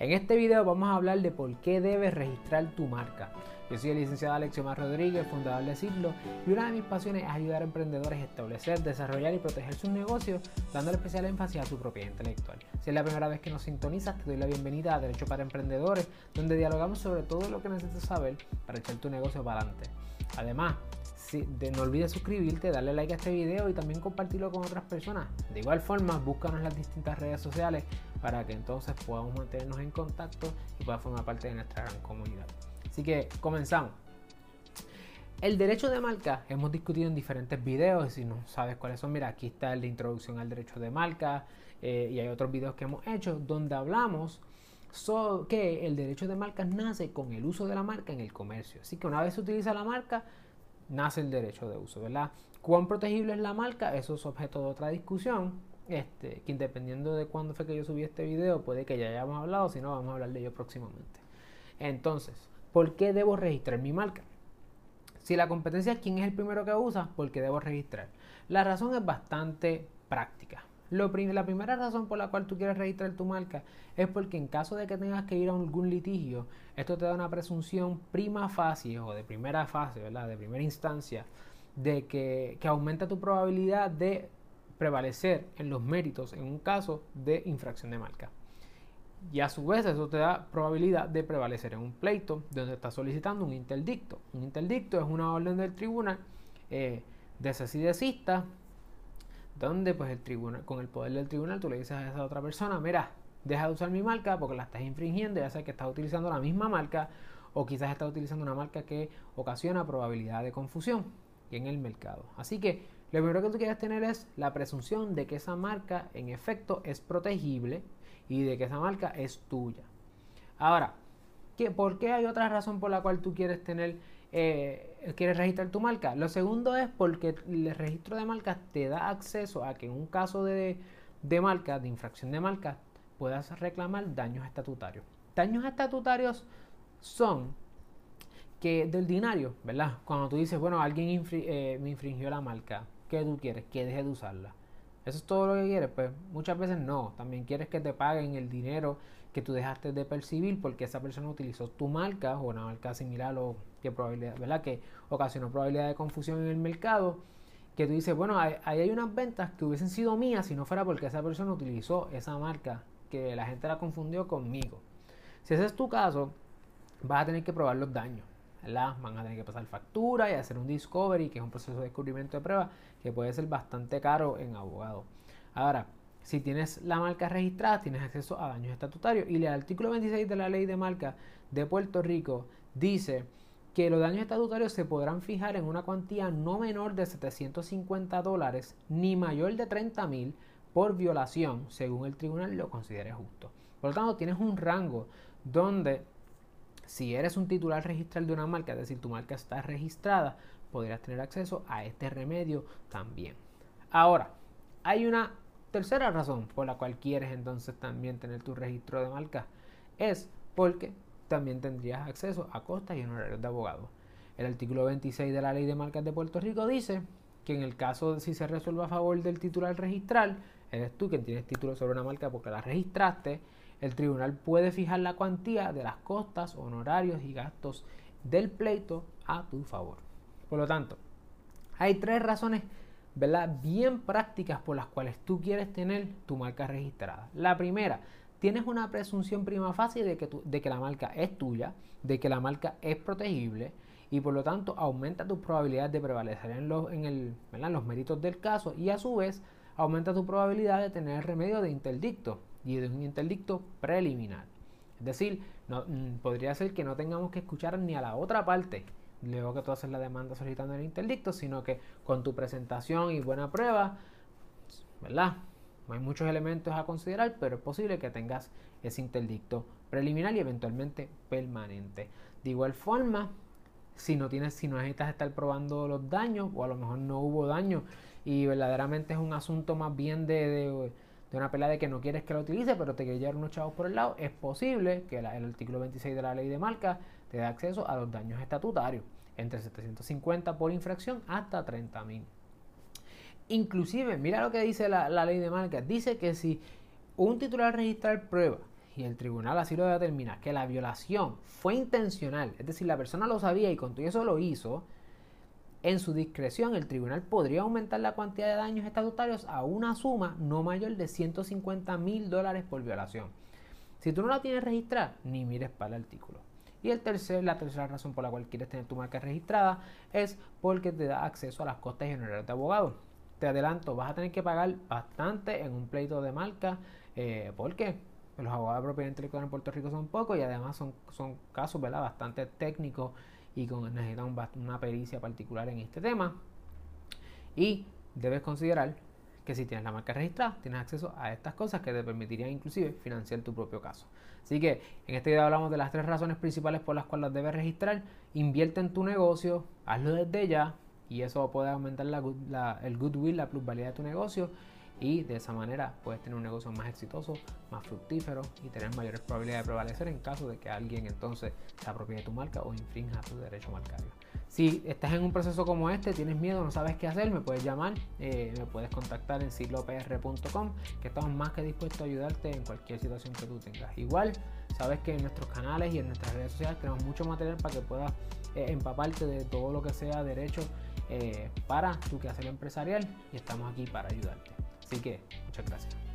En este video vamos a hablar de por qué debes registrar tu marca. Yo soy el licenciado Alexiomar Rodríguez, fundador de Siglo, y una de mis pasiones es ayudar a emprendedores a establecer, desarrollar y proteger sus negocios, dándole especial énfasis a su propiedad intelectual. Si es la primera vez que nos sintonizas, te doy la bienvenida a Derecho para Emprendedores, donde dialogamos sobre todo lo que necesitas saber para echar tu negocio para adelante. Además, no olvides suscribirte, darle like a este video y también compartirlo con otras personas. De igual forma, búscanos en las distintas redes sociales para que entonces podamos mantenernos en contacto y puedas formar parte de nuestra gran comunidad. Así que comenzamos. El derecho de marca hemos discutido en diferentes videos. Si no sabes cuáles son, mira, aquí está el de introducción al derecho de marca eh, y hay otros videos que hemos hecho donde hablamos sobre que el derecho de marca nace con el uso de la marca en el comercio. Así que una vez se utiliza la marca, nace el derecho de uso, ¿verdad? ¿Cuán protegible es la marca? Eso es objeto de otra discusión. Este, que dependiendo de cuándo fue que yo subí este video, puede que ya hayamos hablado, si no, vamos a hablar de ello próximamente. Entonces, ¿por qué debo registrar mi marca? Si la competencia es quién es el primero que usa, ¿por qué debo registrar? La razón es bastante práctica. La primera razón por la cual tú quieres registrar tu marca es porque en caso de que tengas que ir a algún litigio, esto te da una presunción prima facie o de primera fase, ¿verdad? De primera instancia, de que, que aumenta tu probabilidad de prevalecer en los méritos en un caso de infracción de marca. Y a su vez eso te da probabilidad de prevalecer en un pleito donde estás solicitando un interdicto. Un interdicto es una orden del tribunal eh, de desista donde pues el tribunal, con el poder del tribunal tú le dices a esa otra persona, mira, deja de usar mi marca porque la estás infringiendo, ya sea que estás utilizando la misma marca o quizás estás utilizando una marca que ocasiona probabilidad de confusión en el mercado. Así que lo primero que tú quieres tener es la presunción de que esa marca en efecto es protegible y de que esa marca es tuya. Ahora, ¿qué, ¿por qué hay otra razón por la cual tú quieres tener, eh, quieres registrar tu marca? Lo segundo es porque el registro de marcas te da acceso a que en un caso de, de marca, de infracción de marca, puedas reclamar daños estatutarios. Daños estatutarios son que del dinario, ¿verdad? Cuando tú dices, bueno, alguien eh, me infringió la marca, ¿qué tú quieres? Que deje de usarla. ¿Eso es todo lo que quieres? Pues muchas veces no. También quieres que te paguen el dinero que tú dejaste de percibir porque esa persona utilizó tu marca o una marca similar o que probabilidad, ¿verdad? Que ocasionó probabilidad de confusión en el mercado. Que tú dices, bueno, ahí hay unas ventas que hubiesen sido mías si no fuera porque esa persona utilizó esa marca que la gente la confundió conmigo. Si ese es tu caso, vas a tener que probar los daños. Van a tener que pasar factura y hacer un discovery, que es un proceso de descubrimiento de prueba que puede ser bastante caro en abogado. Ahora, si tienes la marca registrada, tienes acceso a daños estatutarios. Y el artículo 26 de la ley de marca de Puerto Rico dice que los daños estatutarios se podrán fijar en una cuantía no menor de 750 dólares ni mayor de 30 mil por violación, según el tribunal lo considere justo. Por lo tanto, tienes un rango donde si eres un titular registral de una marca, es decir, tu marca está registrada, podrías tener acceso a este remedio también. Ahora, hay una tercera razón por la cual quieres entonces también tener tu registro de marca. Es porque también tendrías acceso a costas y honorarios de abogado. El artículo 26 de la Ley de Marcas de Puerto Rico dice que en el caso de si se resuelva a favor del titular registral, eres tú quien tienes título sobre una marca porque la registraste, el tribunal puede fijar la cuantía de las costas, honorarios y gastos del pleito a tu favor. Por lo tanto, hay tres razones ¿verdad? bien prácticas por las cuales tú quieres tener tu marca registrada. La primera, tienes una presunción prima facie de que, de que la marca es tuya, de que la marca es protegible y por lo tanto aumenta tu probabilidad de prevalecer en los, en el, los méritos del caso y a su vez aumenta tu probabilidad de tener remedio de interdicto y de un interdicto preliminar. Es decir, no, mm, podría ser que no tengamos que escuchar ni a la otra parte luego que tú haces la demanda solicitando el interdicto, sino que con tu presentación y buena prueba, ¿verdad? Hay muchos elementos a considerar, pero es posible que tengas ese interdicto preliminar y eventualmente permanente. De igual forma, si no tienes, si no necesitas estar probando los daños, o a lo mejor no hubo daño, y verdaderamente es un asunto más bien de una pelea de que no quieres que la utilice, pero te quieres llevar unos chavos por el lado, es posible que el artículo 26 de la ley de marca te dé acceso a los daños estatutarios, entre 750 por infracción hasta 30 mil. Inclusive, mira lo que dice la, ley de marca, dice que si un titular registral prueba y el tribunal así lo determina, que la violación fue intencional, es decir, la persona lo sabía y con todo eso lo hizo, en su discreción el tribunal podría aumentar la cantidad de daños estatutarios a una suma no mayor de 150 mil dólares por violación. Si tú no la tienes registrada, ni mires para el artículo. Y el tercer, la tercera razón por la cual quieres tener tu marca registrada es porque te da acceso a las costas honorarios de abogado. Te adelanto, vas a tener que pagar bastante en un pleito de marca. Eh, ¿Por qué? Los abogados de propiedad intelectual en Puerto Rico son pocos y además son, casos bastante técnicos y con, necesitan una pericia particular en este tema. Y debes considerar que si tienes la marca registrada, tienes acceso a estas cosas que te permitirían inclusive financiar tu propio caso. Así que en este video hablamos de las tres razones principales por las cuales debes registrar. Invierte en tu negocio, hazlo desde ya y eso puede aumentar el goodwill, la plusvalía de tu negocio y de esa manera puedes tener un negocio más exitoso, más fructífero y tener mayores probabilidades de prevalecer en caso de que alguien entonces se apropie de tu marca o infrinja tu derecho marcario. Si estás en un proceso como este, tienes miedo, no sabes qué hacer, me puedes llamar, eh, me puedes contactar en siglopr.com, que estamos más que dispuestos a ayudarte en cualquier situación que tú tengas. Igual, sabes que en nuestros canales y en nuestras redes sociales tenemos mucho material para que puedas eh, empaparte de todo lo que sea derecho eh, para tu quehacer empresarial y estamos aquí para ayudarte. Así que muchas gracias.